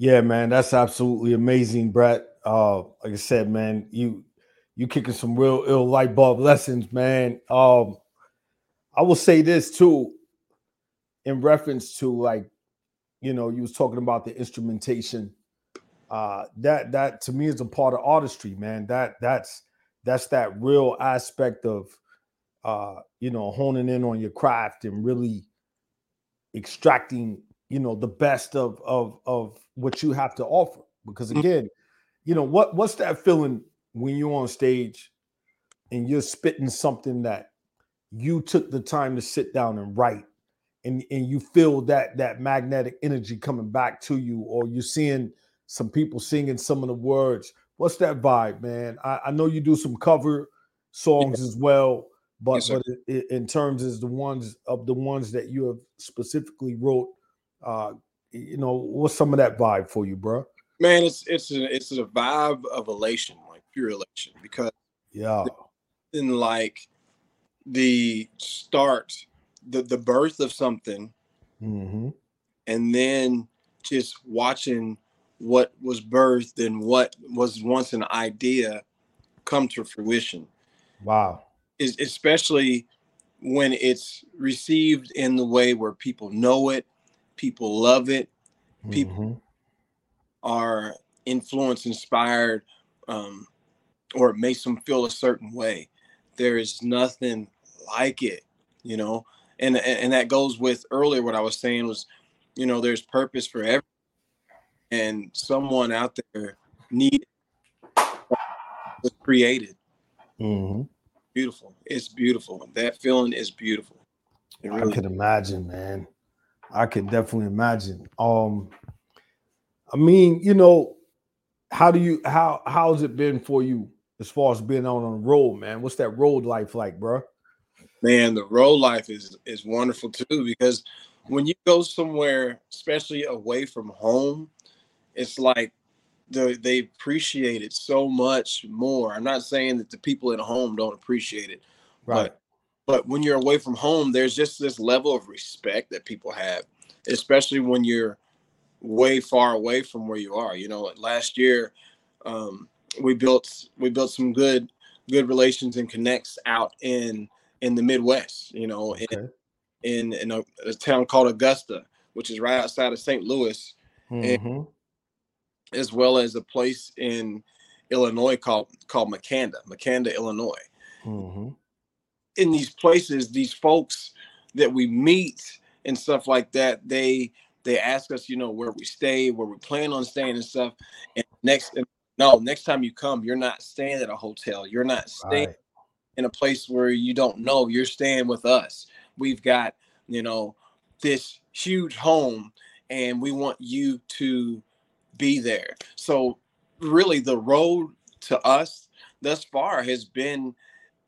Yeah, man, that's absolutely amazing, Brett. Uh, like I said, man, you you kicking some real ill light bulb lessons, man. Um, I will say this too, in reference to like, you know, you was talking about the instrumentation. Uh, that that to me is a part of artistry, man. That that's that's that real aspect of uh, you know, honing in on your craft and really extracting you know the best of of of what you have to offer because mm. again you know what what's that feeling when you're on stage and you're spitting something that you took the time to sit down and write and and you feel that that magnetic energy coming back to you or you're seeing some people singing some of the words what's that vibe man i, I know you do some cover songs yeah. as well but yes, but in terms of the ones of the ones that you have specifically wrote uh, you know, what's some of that vibe for you, bro? Man, it's it's a, it's a vibe of elation, like pure elation, because yeah, in like the start, the the birth of something, mm-hmm. and then just watching what was birthed and what was once an idea come to fruition. Wow. Is especially when it's received in the way where people know it, people love it. People mm-hmm. are influenced inspired um, or it makes them feel a certain way. There is nothing like it you know? And and that goes with earlier what i was saying was you know there's purpose for every and someone out there need was created. Mm-hmm. beautiful. It's beautiful. That feeling is beautiful. Really i can imagine man I can definitely imagine. Um, I mean, you know, how do you how how's it been for you as far as being on on the road, man? What's that road life like, bro? Man, the road life is is wonderful too because when you go somewhere, especially away from home, it's like the, they appreciate it so much more. I'm not saying that the people at home don't appreciate it, right? But but when you're away from home, there's just this level of respect that people have, especially when you're way far away from where you are. You know, last year um, we built we built some good good relations and connects out in in the Midwest. You know, okay. in in, in a, a, town called Augusta, which is right outside of St. Louis, mm-hmm. and, as well as a place in Illinois called called Makanda, Makanda, Illinois. Mm-hmm in these places, these folks that we meet and stuff like that, they they ask us, you know, where we stay, where we plan on staying and stuff. And next, no, next time you come, you're not staying at a hotel. You're not staying right. in a place where you don't know. You're staying with us. We've got, you know, this huge home, and we want you to be there. So, really, the road to us thus far has been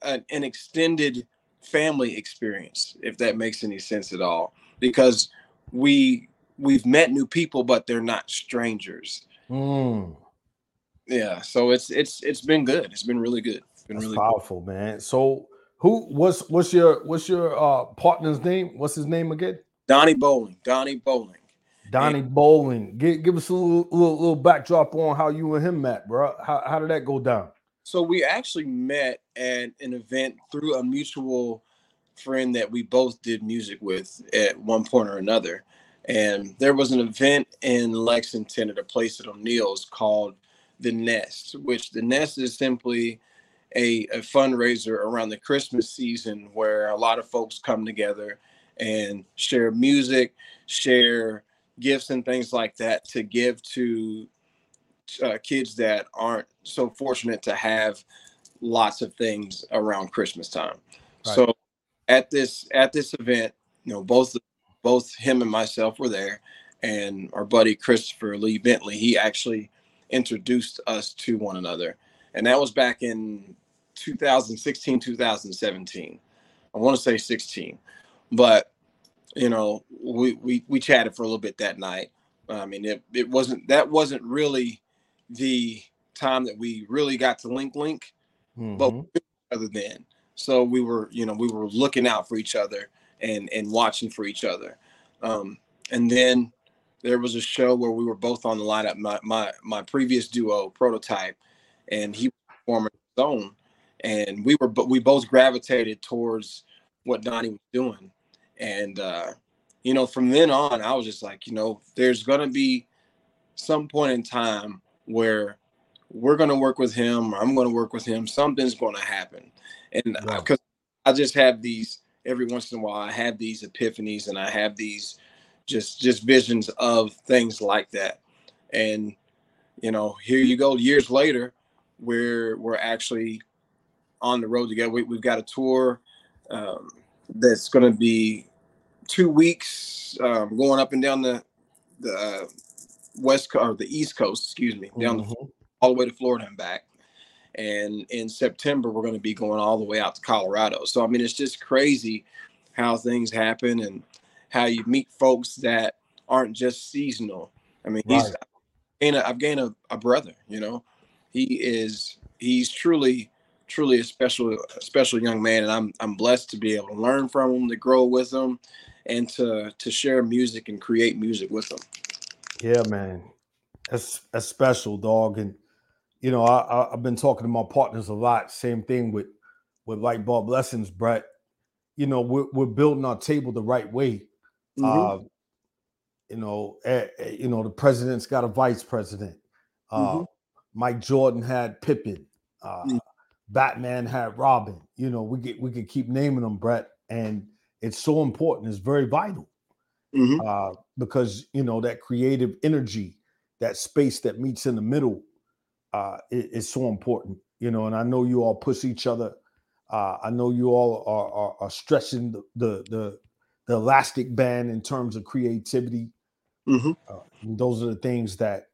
an, an extended family experience, if that makes any sense at all, because we we've met new people, but they're not strangers. Mm. Yeah, so it's it's it's been good. It's been really good. It's been That's really powerful, good. man. So who what's what's your what's your uh partner's name? What's his name again? Donnie Bowling. Donnie Bowling. Donnie and, Bowling. Give, give us a little, little, little backdrop on how you and him met, bro. How, how did that go down? So we actually met at an event through a mutual friend that we both did music with at one point or another. And there was an event in Lexington at a place at O'Neill's called The Nest, which The Nest is simply a, a fundraiser around the Christmas season where a lot of folks come together and share music, share gifts and things like that to give to uh, kids that aren't so fortunate to have lots of things around Christmas time. Right. So at this at this event, you know, both both him and myself were there, and our buddy Christopher Lee Bentley, he actually introduced us to one another, and that was back in 2016, 2017. I want to say 16, but you know, we we we chatted for a little bit that night. I mean, it it wasn't that wasn't really the time that we really got to link link, mm-hmm. but other than so we were you know we were looking out for each other and and watching for each other, um, and then there was a show where we were both on the lineup. My my my previous duo, Prototype, and he was performing his own, and we were but we both gravitated towards what Donnie was doing, and uh, you know from then on, I was just like, you know, there's gonna be some point in time where we're gonna work with him, or I'm gonna work with him. Something's gonna happen, and because I just have these every once in a while, I have these epiphanies, and I have these just just visions of things like that. And you know here you go years later we're we're actually on the road together. We, have got a tour um, that's going to be two weeks um, going up and down the the uh, west coast or the east coast excuse me down mm-hmm. the, all the way to florida and back and in september we're going to be going all the way out to colorado so i mean it's just crazy how things happen and how you meet folks that aren't just seasonal. I mean, he's right. I've gained, a, I've gained a, a, brother. You know, he is he's truly truly a special special young man, and I'm I'm blessed to be able to learn from him, to grow with him, and to to share music and create music with him. Yeah, man, that's that's special, dog. And you know, I, I have been talking to my partners a lot. Same thing with with Light Bulb Lessons, Brett. You know, we're we're building our table the right way Mm-hmm. Uh, you know, eh, you know, the president's got a vice president. Uh, mm-hmm. Mike Jordan had Pippen. Uh, mm-hmm. Batman had Robin. You know, we get we could keep naming them, Brett, and it's so important. It's very vital mm-hmm. uh, because you know that creative energy, that space that meets in the middle, uh, is so important. You know, and I know you all push each other. Uh, I know you all are, are, are stretching the, the the the elastic band in terms of creativity. Mm-hmm. Uh, those are the things that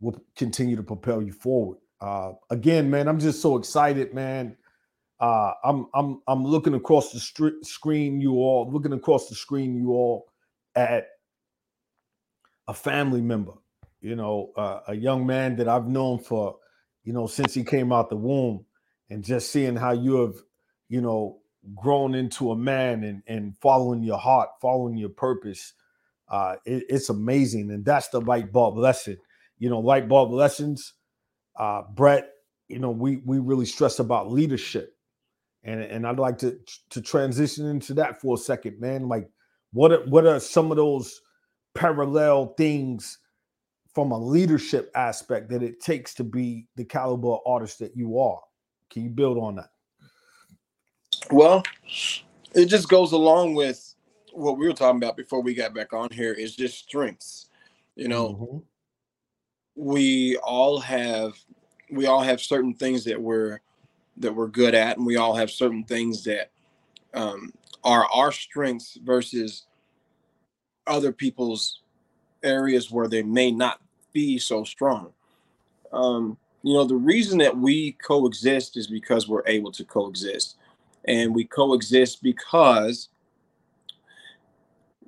will continue to propel you forward. Uh, again, man, I'm just so excited, man. Uh, I'm I'm I'm looking across the str- screen, you all looking across the screen, you all at a family member, you know, uh, a young man that I've known for, you know, since he came out the womb, and just seeing how you have, you know, grown into a man and, and following your heart, following your purpose, uh, it, it's amazing. And that's the light bulb lesson. You know, light bulb lessons, uh, Brett, you know, we we really stress about leadership. And, and I'd like to to transition into that for a second, man. Like, what are, what are some of those parallel things from a leadership aspect that it takes to be the caliber artist that you are? Can you build on that? Well, it just goes along with what we were talking about before we got back on here is just strengths. You know, mm-hmm. we all have we all have certain things that we're that we're good at, and we all have certain things that um, are our strengths versus other people's areas where they may not be so strong. Um, you know, the reason that we coexist is because we're able to coexist and we coexist because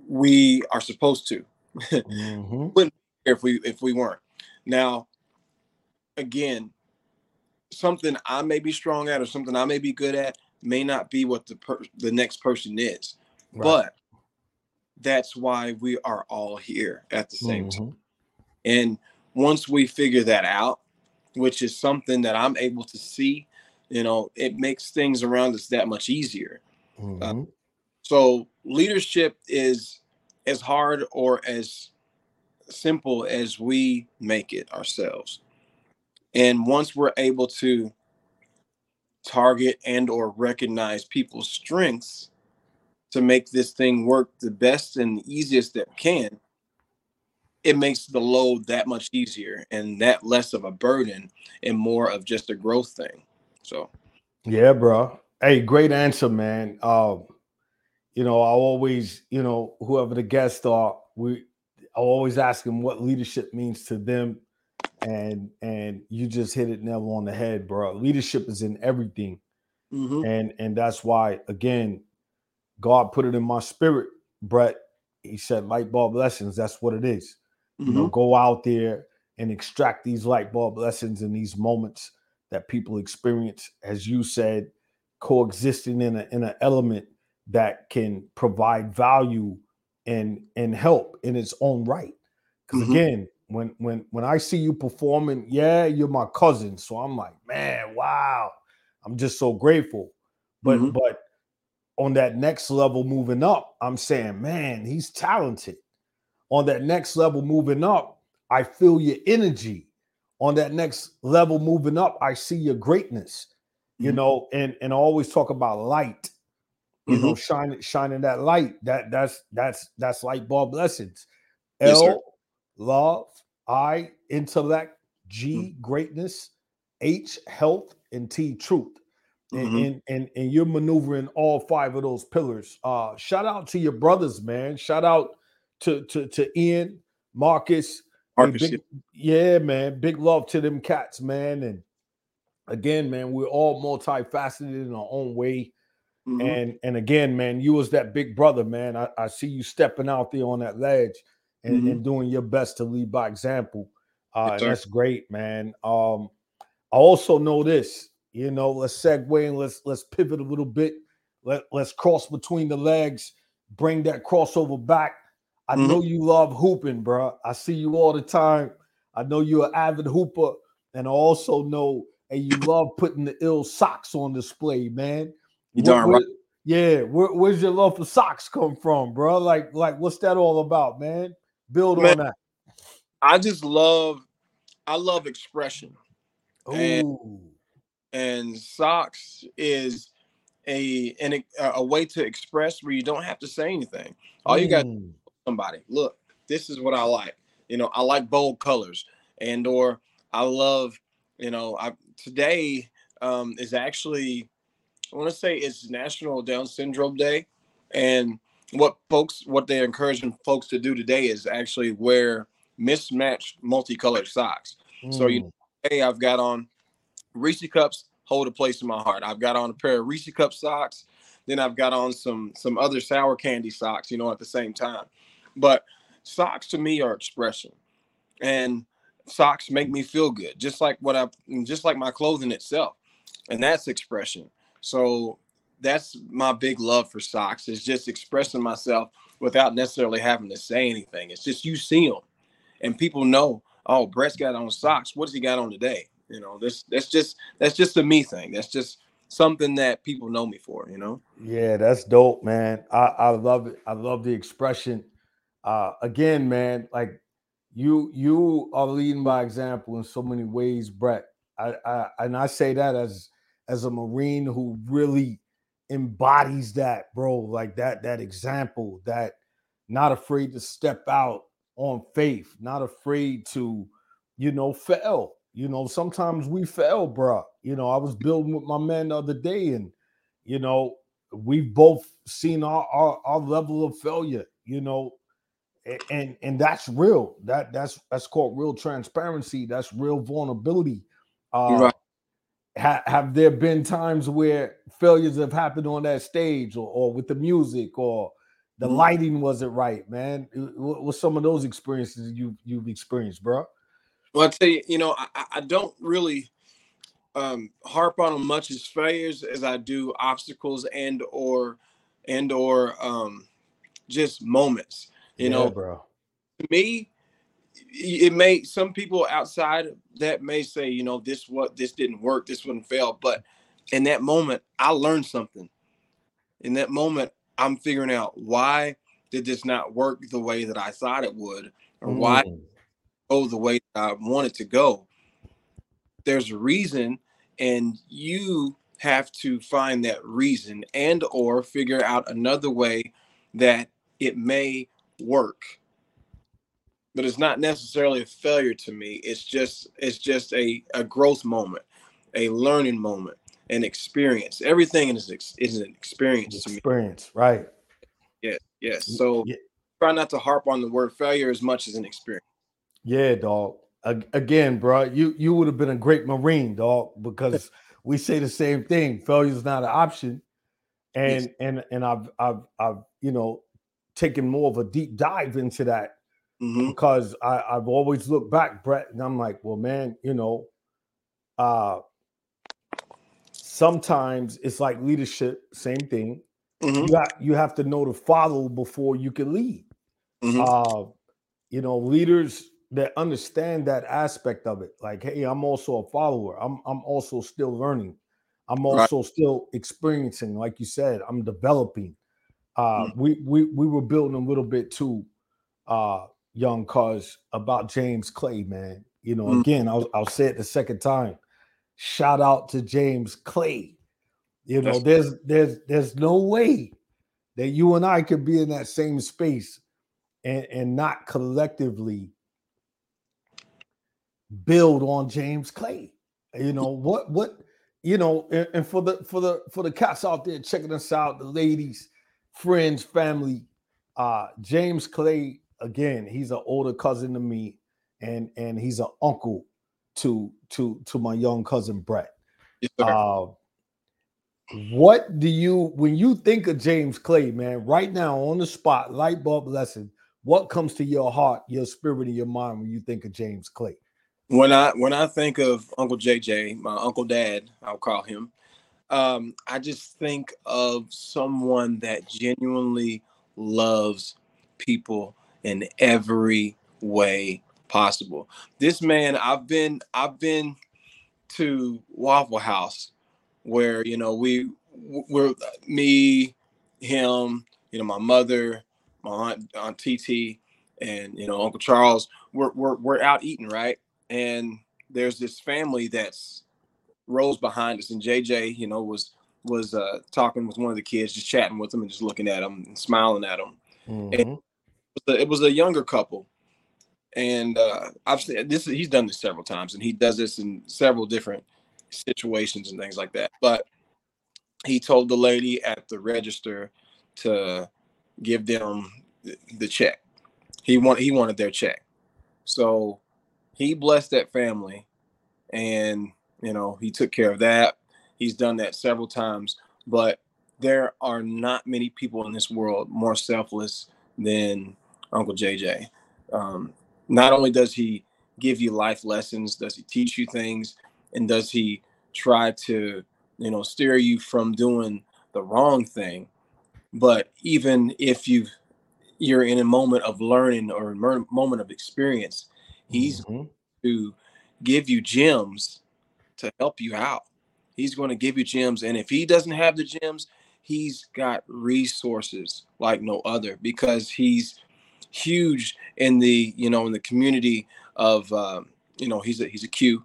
we are supposed to. mm-hmm. if we if we weren't. Now, again, something I may be strong at or something I may be good at may not be what the per- the next person is, right. but that's why we are all here at the same mm-hmm. time. And once we figure that out, which is something that I'm able to see you know it makes things around us that much easier uh, mm-hmm. uh, so leadership is as hard or as simple as we make it ourselves and once we're able to target and or recognize people's strengths to make this thing work the best and the easiest that can it makes the load that much easier and that less of a burden and more of just a growth thing so, yeah, bro. Hey, great answer, man. Um, you know, I always, you know, whoever the guests are, we I always ask them what leadership means to them. And and you just hit it nail on the head, bro. Leadership is in everything. Mm-hmm. And and that's why again, God put it in my spirit, Brett. He said light bulb lessons. That's what it is. Mm-hmm. You know, mm-hmm. go out there and extract these light bulb lessons in these moments that people experience, as you said, coexisting in a in an element that can provide value and and help in its own right. Because mm-hmm. again, when when when I see you performing, yeah, you're my cousin. So I'm like, man, wow. I'm just so grateful. But mm-hmm. but on that next level moving up, I'm saying, man, he's talented. On that next level moving up, I feel your energy. On that next level moving up, I see your greatness. You mm-hmm. know, and and I always talk about light. You mm-hmm. know, shining shining that light. That that's that's that's light bulb lessons. Yes, L. love, I intellect, G mm-hmm. greatness, H health, and T truth. Mm-hmm. And, and and you're maneuvering all five of those pillars. Uh, shout out to your brothers, man. Shout out to to to Ian, Marcus. Marcus big, yeah, man. Big love to them cats, man. And again, man, we're all multifaceted in our own way. Mm-hmm. And and again, man, you was that big brother, man. I, I see you stepping out there on that ledge and, mm-hmm. and doing your best to lead by example. Uh, that's great, man. Um, I also know this, you know, let's segue and let's let's pivot a little bit. Let, let's cross between the legs, bring that crossover back. I mm-hmm. know you love hooping, bro. I see you all the time. I know you're an avid hooper, and I also know and you love putting the ill socks on display, man. You darn right. Yeah, where, where's your love for socks come from, bro? Like, like what's that all about, man? Build man, on that. I just love, I love expression. And, and socks is a an, a way to express where you don't have to say anything. All you got mm. somebody look. This is what I like. You know, I like bold colors, and or I love. You know, I today um, is actually I want to say it's National Down Syndrome Day, and what folks what they're encouraging folks to do today is actually wear mismatched multicolored socks. Mm. So you, know, hmm. hey, I've got on Reese cups hold a place in my heart. I've got on a pair of Reese cup socks. Then I've got on some some other sour candy socks. You know, at the same time, but socks to me are expression, and socks make me feel good, just like what I, just like my clothing itself, and that's expression. So that's my big love for socks is just expressing myself without necessarily having to say anything. It's just you see them, and people know, oh, Brett's got on socks. What's he got on today? You know, this that's just that's just a me thing. That's just something that people know me for. You know. Yeah, that's dope, man. I I love it. I love the expression. Uh, again, man, like you you are leading by example in so many ways, Brett. I, I and I say that as as a Marine who really embodies that, bro. Like that that example, that not afraid to step out on faith, not afraid to, you know, fail. You know, sometimes we fail, bro. You know, I was building with my man the other day, and you know, we've both seen our, our, our level of failure. You know, and and that's real. That that's that's called real transparency. That's real vulnerability. Uh, right. Ha, have there been times where failures have happened on that stage, or, or with the music, or the mm-hmm. lighting wasn't right, man? What, what some of those experiences you you've experienced, bro? Well, I tell you, you know, I, I don't really um, harp on them much as failures as I do obstacles and or and or um, just moments you yeah, know, bro. To me, it may some people outside that may say, you know, this what this didn't work, this wouldn't fail. But in that moment, I learned something. In that moment, I'm figuring out why did this not work the way that I thought it would, or mm. why go the way I wanted to go. There's a reason, and you have to find that reason and or figure out another way that it may work but it's not necessarily a failure to me. It's just it's just a, a growth moment a learning moment an experience. Everything is, is an experience experience right. Yes yes so yeah. try not to harp on the word failure as much as an experience. Yeah dog again bro you you would have been a great marine dog because we say the same thing. Failure is not an option. And yes. and and I've I've I've you know taken more of a deep dive into that mm-hmm. because I, I've always looked back, Brett, and I'm like, well, man, you know, uh sometimes it's like leadership, same thing. Mm-hmm. You got you have to know to follow before you can lead. Mm-hmm. Uh, you know, leaders that understand that aspect of it. Like, hey, I'm also a follower. I'm I'm also still learning. I'm also right. still experiencing, like you said, I'm developing. Uh, mm-hmm. we we we were building a little bit too, uh, young cause about James Clay, man. You know, mm-hmm. again, I'll I'll say it the second time. Shout out to James Clay. You know, there's there's there's no way that you and I could be in that same space and, and not collectively build on James Clay. You know, what what you know, and, and for the for the for the cats out there checking us out, the ladies, friends, family, uh James Clay, again, he's an older cousin to me, and and he's an uncle to to to my young cousin Brett. Yes, uh, what do you when you think of James Clay, man, right now on the spot, light bulb lesson, what comes to your heart, your spirit, and your mind when you think of James Clay? When I when I think of Uncle JJ, my uncle dad, I'll call him, um, I just think of someone that genuinely loves people in every way possible. This man, I've been I've been to Waffle House where you know we we're me, him, you know, my mother, my aunt, aunt TT, and you know Uncle Charles. We're we're we're out eating, right? And there's this family that's rolls behind us, and JJ, you know, was was uh, talking with one of the kids, just chatting with them and just looking at them and smiling at them. Mm-hmm. And was, a, it was, a, younger couple, and uh, I've seen this. He's done this several times, and he does this in several different situations and things like that. But he told the lady at the register to give them the check. He want he wanted their check. So he blessed that family and you know, he took care of that. He's done that several times, but there are not many people in this world more selfless than Uncle JJ. Um, not only does he give you life lessons, does he teach you things, and does he try to you know steer you from doing the wrong thing but even if you you're in a moment of learning or a moment of experience he's mm-hmm. to give you gems to help you out he's going to give you gems and if he doesn't have the gems he's got resources like no other because he's huge in the you know in the community of um, you know he's a he's a q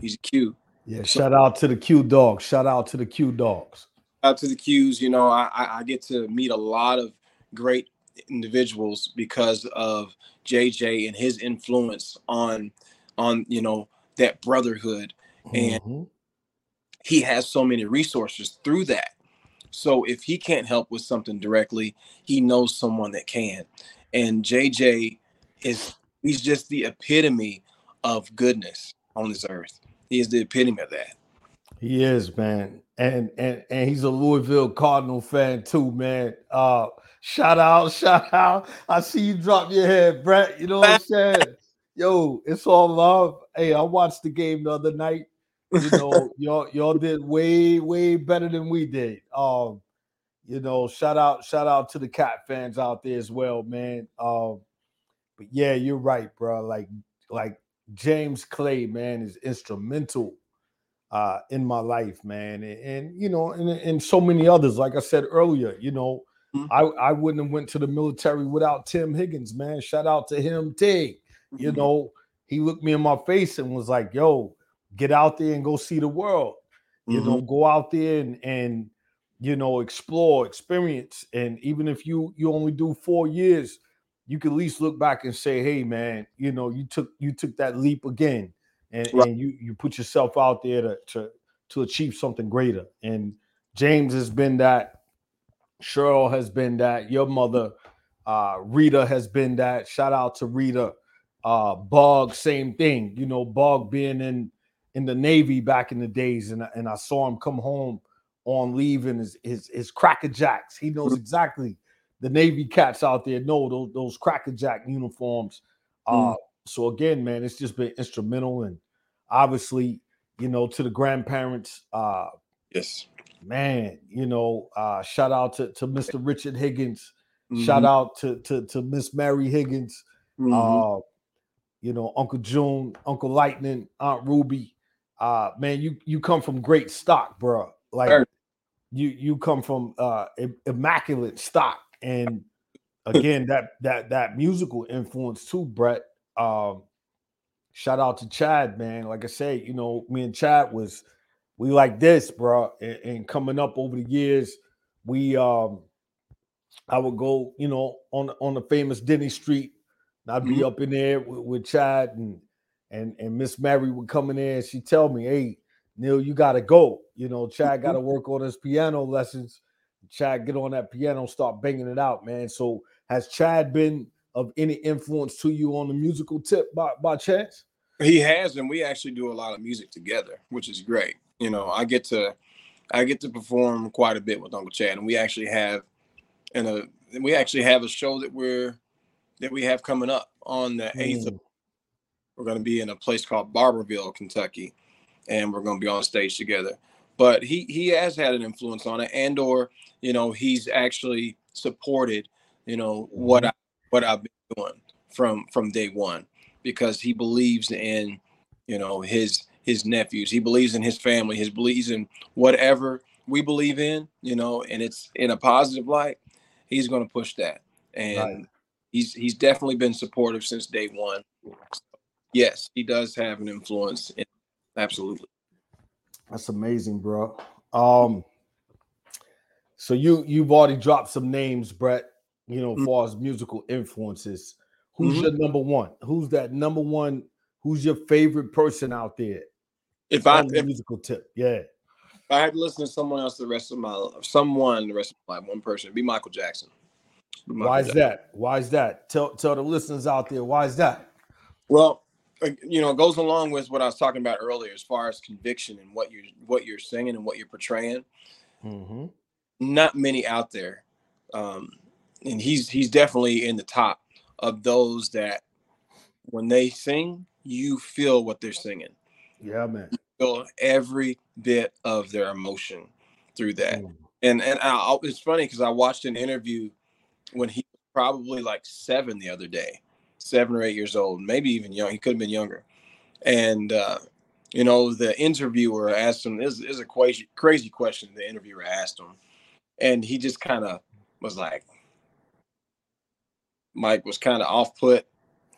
he's a q yeah, so, shout out to the Q dogs. Shout out to the Q dogs. Out to the Qs. You know, I, I get to meet a lot of great individuals because of JJ and his influence on on you know that brotherhood and mm-hmm. he has so many resources through that so if he can't help with something directly he knows someone that can and JJ is he's just the epitome of goodness on this earth he is the epitome of that. He is, man. And and and he's a Louisville Cardinal fan too, man. Uh shout out, shout out. I see you drop your head, Brett. You know what I'm saying? Yo, it's all love. Hey, I watched the game the other night. You know, y'all y'all did way, way better than we did. Um, you know, shout out, shout out to the cat fans out there as well, man. Um, but yeah, you're right, bro. Like, like James Clay, man, is instrumental uh, in my life, man, and, and you know, and, and, so many others. Like I said earlier, you know, mm-hmm. I I wouldn't have went to the military without Tim Higgins, man. Shout out to him, Tig. Mm-hmm. You know, he looked me in my face and was like, "Yo, get out there and go see the world. Mm-hmm. You know, mm-hmm. go out there and and you know explore, experience, and even if you you only do four years." you can at least look back and say, "Hey, man, you know, you took you took that leap again, and, right. and you you put yourself out there to, to to achieve something greater." And James has been that. Cheryl has been that. Your mother, uh, Rita, has been that. Shout out to Rita. Uh, Bog, same thing. You know, Bog being in in the Navy back in the days, and and I saw him come home on leave in his his, his cracker jacks. He knows mm-hmm. exactly the Navy cats out there know those those Cracker Jack uniforms. Uh, mm. So again, man, it's just been instrumental, and obviously, you know, to the grandparents. Uh, yes, man. You know, uh, shout out to to Mr. Richard Higgins. Mm-hmm. Shout out to to to Miss Mary Higgins. mm-hmm. uh, you know, Uncle June, Uncle Lightning, Aunt Ruby. Uh, man, you you come from great stock, bro. Like sure. you you come from uh immaculate stock, and again that that that musical influence too, Brett. Um, shout out to Chad, man. Like I say, you know, me and Chad was we like this, bro. And, and coming up over the years, we um I would go, you know, on on the famous Denny Street. And I'd be mm-hmm. up in there with, with, Chad and and and Miss Mary would come in there and she'd tell me, hey, Neil, you gotta go. You know, Chad gotta work on his piano lessons. Chad, get on that piano, start banging it out, man. So has Chad been of any influence to you on the musical tip by, by chance? He has, and we actually do a lot of music together, which is great. You know, I get to I get to perform quite a bit with Uncle Chad, and we actually have and a we actually have a show that we're that we have coming up on the eighth. Mm. We're going to be in a place called Barbourville, Kentucky, and we're going to be on stage together. But he he has had an influence on it, and or you know he's actually supported you know what mm-hmm. I what I've been doing from from day one because he believes in you know his his nephews. He believes in his family. He believes in whatever we believe in, you know, and it's in a positive light. He's going to push that, and right. he's he's definitely been supportive since day one. So, yes, he does have an influence. In, absolutely. That's amazing, bro. Um, so you you've already dropped some names, Brett. You know, mm-hmm. as far as musical influences. Who's mm-hmm. your number one? Who's that number one? Who's your favorite person out there? If I if, musical tip, yeah. If I had to listen to someone else the rest of my life, someone the rest of my life, one person, be Michael Jackson. Michael why is Jackson. that? Why is that? Tell tell the listeners out there why is that? Well, you know, it goes along with what I was talking about earlier, as far as conviction and what you're what you're singing and what you're portraying. Mm-hmm. Not many out there, um, and he's he's definitely in the top of those that when they sing, you feel what they're singing. Yeah, man. You feel every bit of their emotion through that. Mm. And and I, it's funny because I watched an interview when he was probably like seven the other day, seven or eight years old, maybe even young. He could have been younger. And uh, you know, the interviewer asked him this is a crazy crazy question. The interviewer asked him, and he just kind of was like, Mike was kind of off put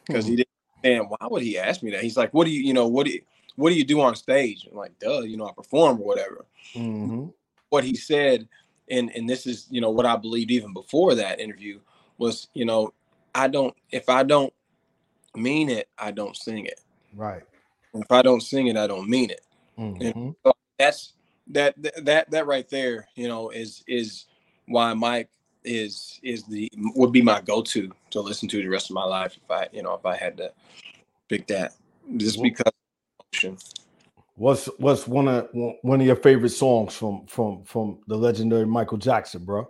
because he mm-hmm. didn't understand why would he ask me that. He's like, what do you, you know, what do you, what do you do on stage? I'm like, duh, you know, I perform or whatever. Mm-hmm. What he said, and and this is, you know, what I believed even before that interview was, you know, I don't if I don't mean it, I don't sing it. Right. And if I don't sing it, I don't mean it. Mm-hmm. So that's that that that right there, you know, is is why Mike is is the would be my go-to to listen to the rest of my life if I you know if I had to pick that just because What's what's one of one of your favorite songs from from from the legendary Michael Jackson, bro?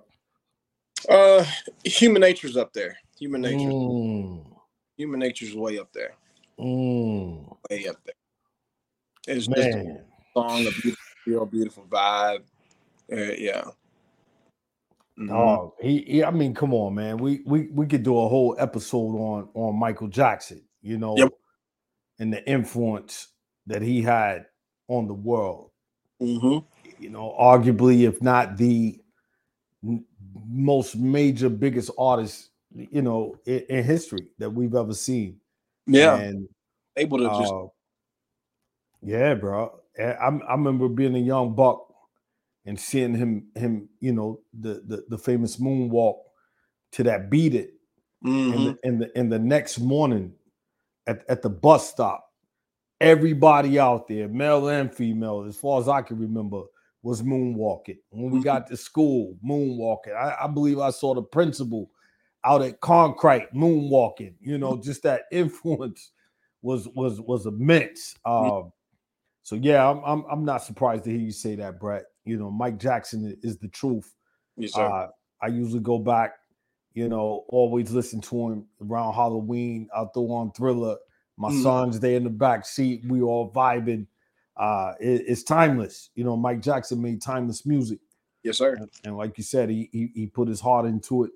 Uh, Human Nature's up there. Human Nature. Mm. Human Nature's way up there. Mm. Way up there. It's Man. just a song, a beautiful, beautiful vibe. Uh, yeah. Mm-hmm. Oh, he, he, I mean, come on, man. We we we could do a whole episode on on Michael Jackson, you know, yep. and the influence that he had on the world. Mm-hmm. You know, arguably, if not the most major, biggest artist, you know, in, in history that we've ever seen. Yeah, and able to uh, just, yeah, bro. I, I remember being a young buck and seeing him him you know the the, the famous moonwalk to that beat it mm-hmm. and, the, and the and the next morning at, at the bus stop everybody out there male and female as far as i can remember was moonwalking when we mm-hmm. got to school moonwalking I, I believe i saw the principal out at Cronkite moonwalking you know just that influence was was was immense um so yeah I'm, I'm i'm not surprised to hear you say that brett you know, Mike Jackson is the truth. Yes, sir. Uh, I usually go back, you know, always listen to him around Halloween. I'll throw on Thriller. My mm. son's there in the back seat. We all vibing. Uh, it, it's timeless. You know, Mike Jackson made timeless music. Yes, sir. And, and like you said, he, he, he put his heart into it.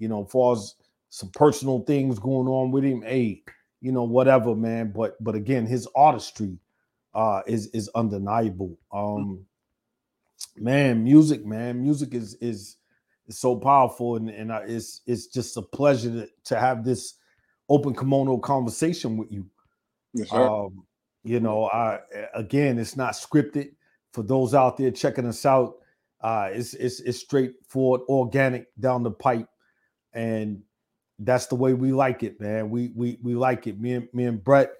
You know, far as some personal things going on with him. Hey, you know, whatever, man. But but again, his artistry uh is is undeniable. Um man, music, man, music is is is so powerful, and and uh, it's it's just a pleasure to, to have this open kimono conversation with you. Yes, sir. Um, you know, I again, it's not scripted. For those out there checking us out, uh, it's it's it's straightforward, organic down the pipe, and that's the way we like it, man. We we we like it. Me and me and Brett,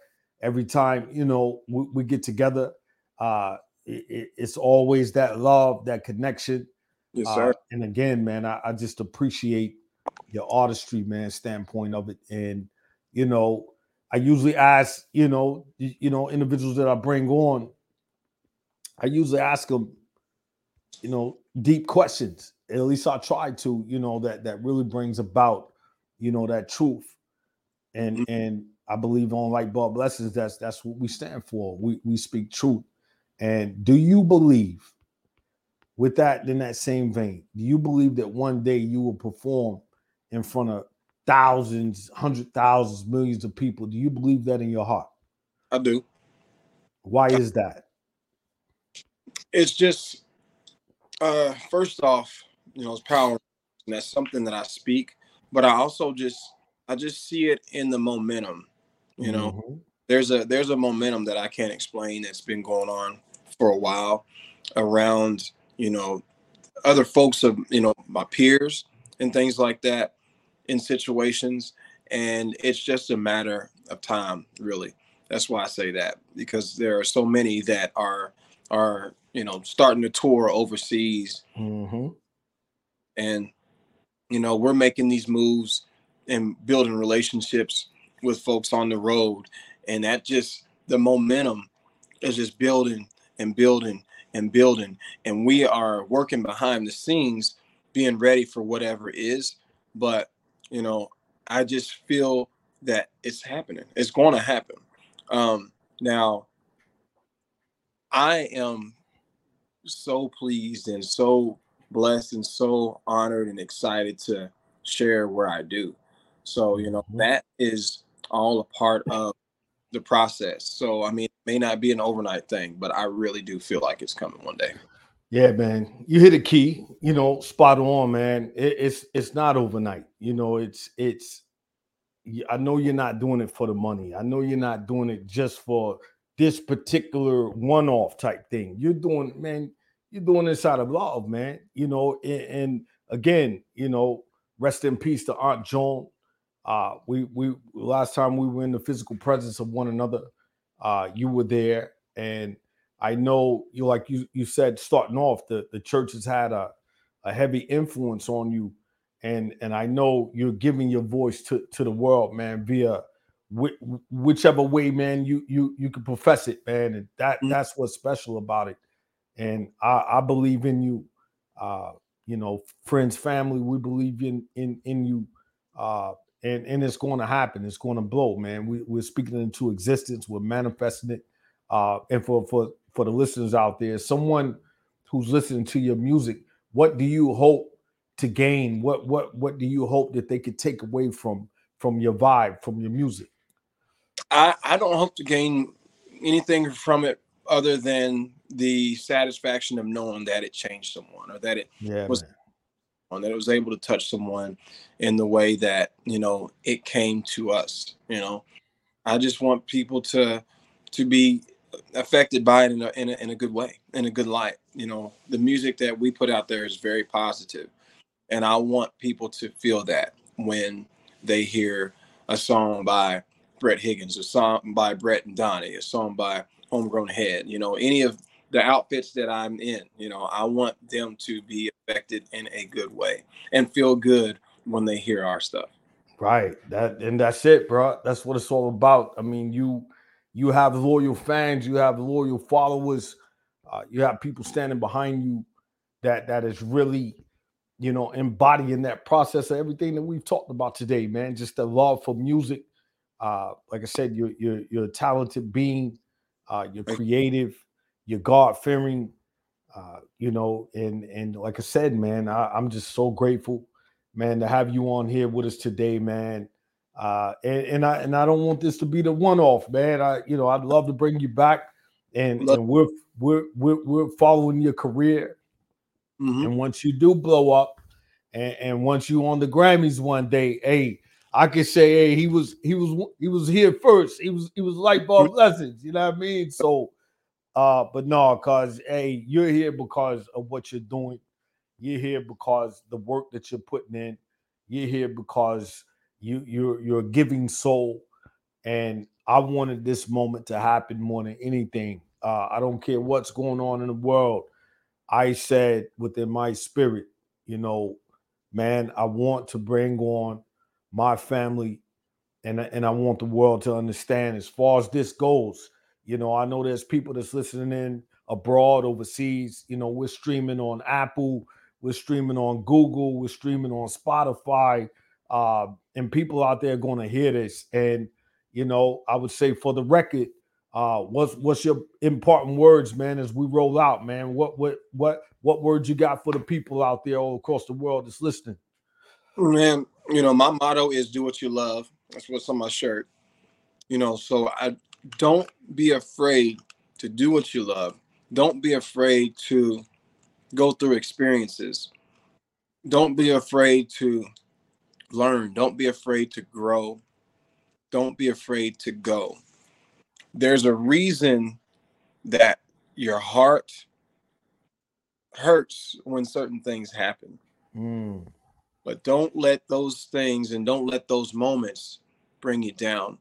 every time you know we, we get together, uh, it, it's always that love, that connection. Yes, Uh, sir. and again, man, I, I just appreciate your artistry, man, standpoint of it. And you know, I usually ask, you know, you, you know, individuals that I bring on, I usually ask them, you know, deep questions. At least I try to, you know, that that really brings about, you know, that truth. And Mhm. and I believe on Light Bulb Lessons, that's that's what we stand for. We we speak truth. And do you believe with that in that same vein, do you believe that one day you will perform in front of thousands, hundred thousands, millions of people? Do you believe that in your heart? I do. Why is that? It's just uh first off, you know, it's power and that's something that I speak, but I also just I just see it in the momentum. You know, Mhm. there's a there's a momentum that I can't explain that's been going on for a while around, you know, other folks of, you know, my peers and things like that in situations and it's just a matter of time, really. That's why I say that because there are so many that are are, you know, starting to tour overseas Mhm. And you know we're making these moves and building relationships with folks on the road. And that just the momentum is just building and building and building. And we are working behind the scenes being ready for whatever is. But you know i just feel that it's happening. It's going to happen. Um now i am so pleased and so blessed and so honored and excited to share where I do. So, you know, Mhm. that is all a part of the process. So, I mean, it may not be an overnight thing, but I really do feel like it's coming one day. Yeah, man, you hit a key. You know, spot on, man. It, it's it's not overnight. You know, it's it's. I know you're not doing it for the money. I know you're not doing it just for this particular one-off type thing. You're doing, man. You're doing this out of love, man. You know, and, and again, you know, rest in peace to Aunt Joan. Uh, we we last time we were in the physical presence of one another. Uh, you were there, and I know you like you you said starting off the the church has had a a heavy influence on you and and I know you're giving your voice to to the world man via whi- whichever way man you you you can profess it man and that Mhm. that's what's special about it and I I believe in you. Uh you know friends family we believe in in in you. Uh and and it's going to happen. It's going to blow man. We, we're speaking into existence. We're manifesting it. Uh, and for for for the listeners out there, someone who's listening to your music, what do you hope to gain? What what what do you hope that they could take away from from your vibe, from your music? I, I don't hope to gain anything from it other than the satisfaction of knowing that it changed someone or that it Yeah, Was- on that it was able to touch someone in the way that you know it came to us you know? I just want people to to be affected by it in a, in a, in a good way in a good light you know? The music that we put out there is very positive and i want people to feel that when they hear a song by brett higgins a song by brett and donnie a song by homegrown head you know? Any of the outfits that i'm in you know i want them to be affected in a good way and feel good when they hear our stuff Right. That and that's it, bro. That's what it's all about. I mean, you you have loyal fans, you have loyal followers, uh, you have people standing behind you that that is really, you know, embodying that process of everything that we've talked about today, man. Just the love for music. Uh, like I said, you're you're you're a talented being, uh, you're creative, you're God fearing, uh, you know, and and like I said, man, I, I'm just so grateful man, to have you on here with us today, man. Uh, and, and I and I don't want this to be the one-off, man. I you know I'd love to bring you back, and, and we're we're we're we're following your career. Mm-hmm. And once you do blow up, and, and once you on the Grammys one day, hey, I can say, hey, he was he was he was here first. He was he was light bulb lessons. You know what I mean? So, uh, but no, cause hey, you're here because of what you're doing. You're here because the work that you're putting in. You're here because you you're you're giving soul, and I wanted this moment to happen more than anything. Uh, I don't care what's going on in the world. I said within my spirit, you know, man, I want to bring on my family, and and I want the world to understand as far as this goes. You know, I know there's people that's listening in abroad, overseas. You know, we're streaming on Apple, we're streaming on Google, we're streaming on Spotify, uh, and people out there going to hear this. And you know, I would say for the record, uh, what's what's your important words, man, as we roll out, man? What what what what words you got for the people out there all across the world that's listening? Man, you know, my motto is do what you love. That's what's on my shirt. You know, so I don't be afraid to do what you love. Don't be afraid to go through experiences. Don't be afraid to learn. Don't be afraid to grow. Don't be afraid to go. There's a reason that your heart hurts when certain things happen. Mm. But don't let those things and don't let those moments bring you down.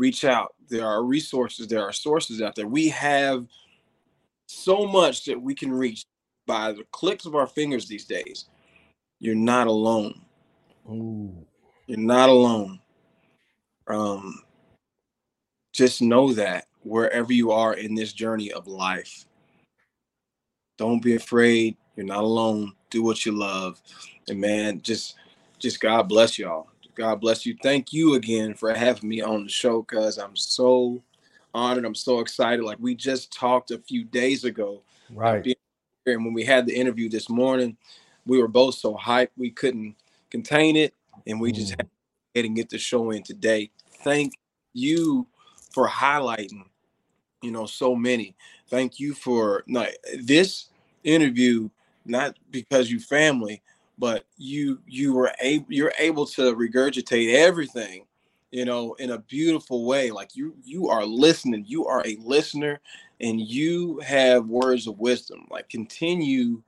Reach out. There are resources, there are sources out there. We have so much that we can reach by the clicks of our fingers these days. You're not alone. Ooh. You're not alone. Um, just know that wherever you are in this journey of life, don't be afraid. You're not alone. Do what you love. And man, just just God bless y'all. God bless you. Thank you again for having me on the show because I'm so honored. I'm so excited. Like we just talked a few days ago. Right. And when we had the interview this morning, we were both so hyped we couldn't contain it. And we mm. just had to get the show in today. Thank you for highlighting, you know, so many. Thank you for not this interview, not because you family, but you you were able you're able to regurgitate everything you know in a beautiful way like you you are listening you are a listener and you have words of wisdom like continue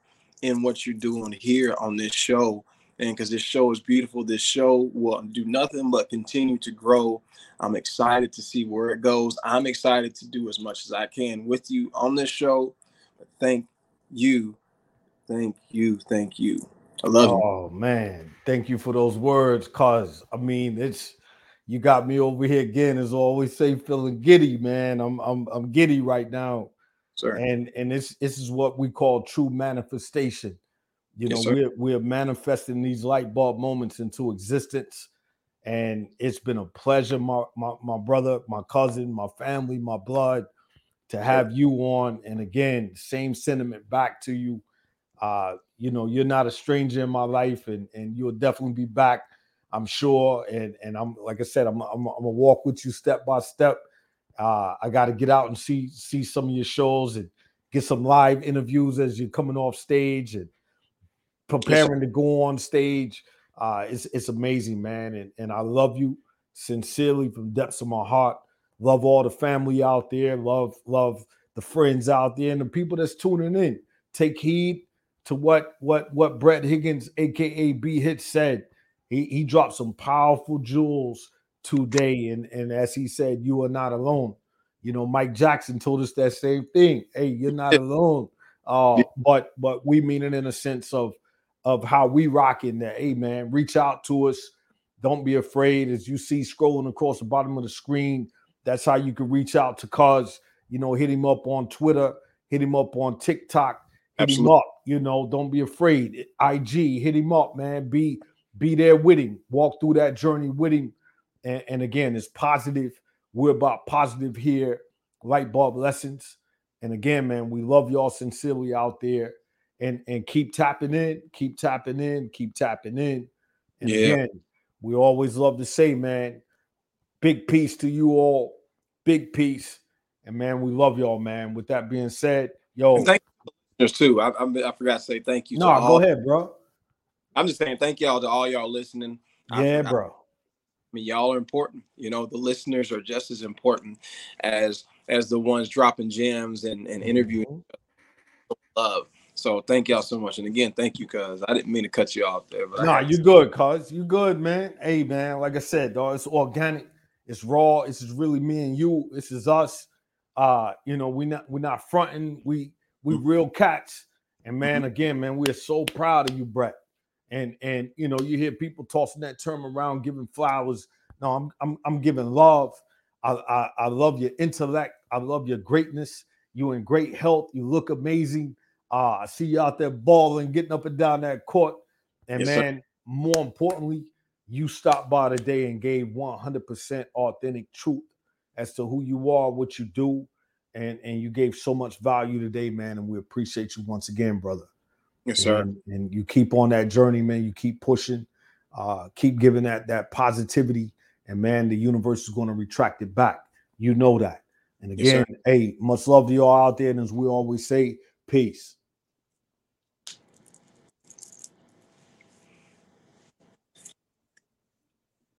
in what you're doing here on this show and because this show is beautiful this show will do nothing but continue to grow. I'm excited to see where it goes. I'm excited to do as much as i can with you on this show. But thank you thank you thank you I love oh, you. man. Thank you for those words. Cause I mean, it's you got me over here again, as I always say, feeling giddy, man. I'm I'm I'm giddy right now. Sir. And and this this is what we call true manifestation. You know, yes, we're we're manifesting these light bulb moments into existence. And it's been a pleasure, my my, my brother, my cousin, my family, my blood, to have you on. And again, same sentiment back to you. Uh, you know, you're not a stranger in my life, and and you'll definitely be back, I'm sure. And and I'm like I said, I'm I'm, I'm gonna walk with you step by step. Uh, I got to get out and see see some of your shows and get some live interviews as you're coming off stage and preparing to go on stage. Uh, it's it's amazing, man, and and I love you sincerely from depths of my heart. Love all the family out there. Love love the friends out there and the people that's tuning in. Take heed to what what what Brett Higgins, aka B Hitz, said. He he dropped some powerful jewels today, and and as he said, you are not alone. You know, Mike Jackson told us that same thing. Hey, you're not alone. Uh, but but we mean it in a sense of of how we rock in there. Hey man, reach out to us. Don't be afraid. As you see scrolling across the bottom of the screen, that's how you can reach out to Cuz. You know, hit him up on Twitter, hit him up on TikTok, hit Absolutely. him up. You know, don't be afraid. IG, hit him up, man. Be be there with him. Walk through that journey with him. And, and again, it's positive. We're about positive here. Light bulb lessons. And again, man, we love y'all sincerely out there. And and keep tapping in, keep tapping in, keep tapping in. And yeah. again, we always love to say, man, big peace to you all. Big peace. And man, we love y'all, man. With that being said, yo. Thank you too. I, I, I, forgot to say thank you. No, go all. ahead, bro. I'm just saying thank y'all to all y'all listening. Yeah, I, bro. I mean, y'all are important. You know, the listeners are just as important as as the ones dropping gems and, and interviewing mm-hmm. love. So thank y'all so much. And again, thank you, cuz I didn't mean to cut you off there. But nah, you good, cuz you good, man. Hey man, like I said, dog, it's organic, it's raw, this is really me and you. This is us. Uh, you know, we not we're not fronting, we we mm-hmm. real cats. And man, mm-hmm. again, man, we're so proud of you, Brett. And and you know, you hear people tossing that term around, giving flowers. No, I'm I'm I'm giving love. I, I, I love your intellect. I love your greatness. You in great health. You look amazing. Uh, I see you out there balling, getting up and down that court. And yes, man, sir. more importantly, you stopped by today and gave 100% authentic truth as to who you are, what you do, and and you gave so much value today, man. And we appreciate you once again, brother. Yes, sir. And, and you keep on that journey, man. You keep pushing, uh, keep giving that that positivity, and man, the universe is going to retract it back. You know that. And again, yes, hey, much love to y'all out there. And as we always say, peace.